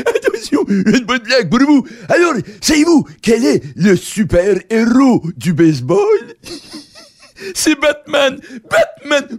Attention, une bonne blague pour vous. Alors, savez-vous quel est le super-héros du baseball? C'est Batman. Batman.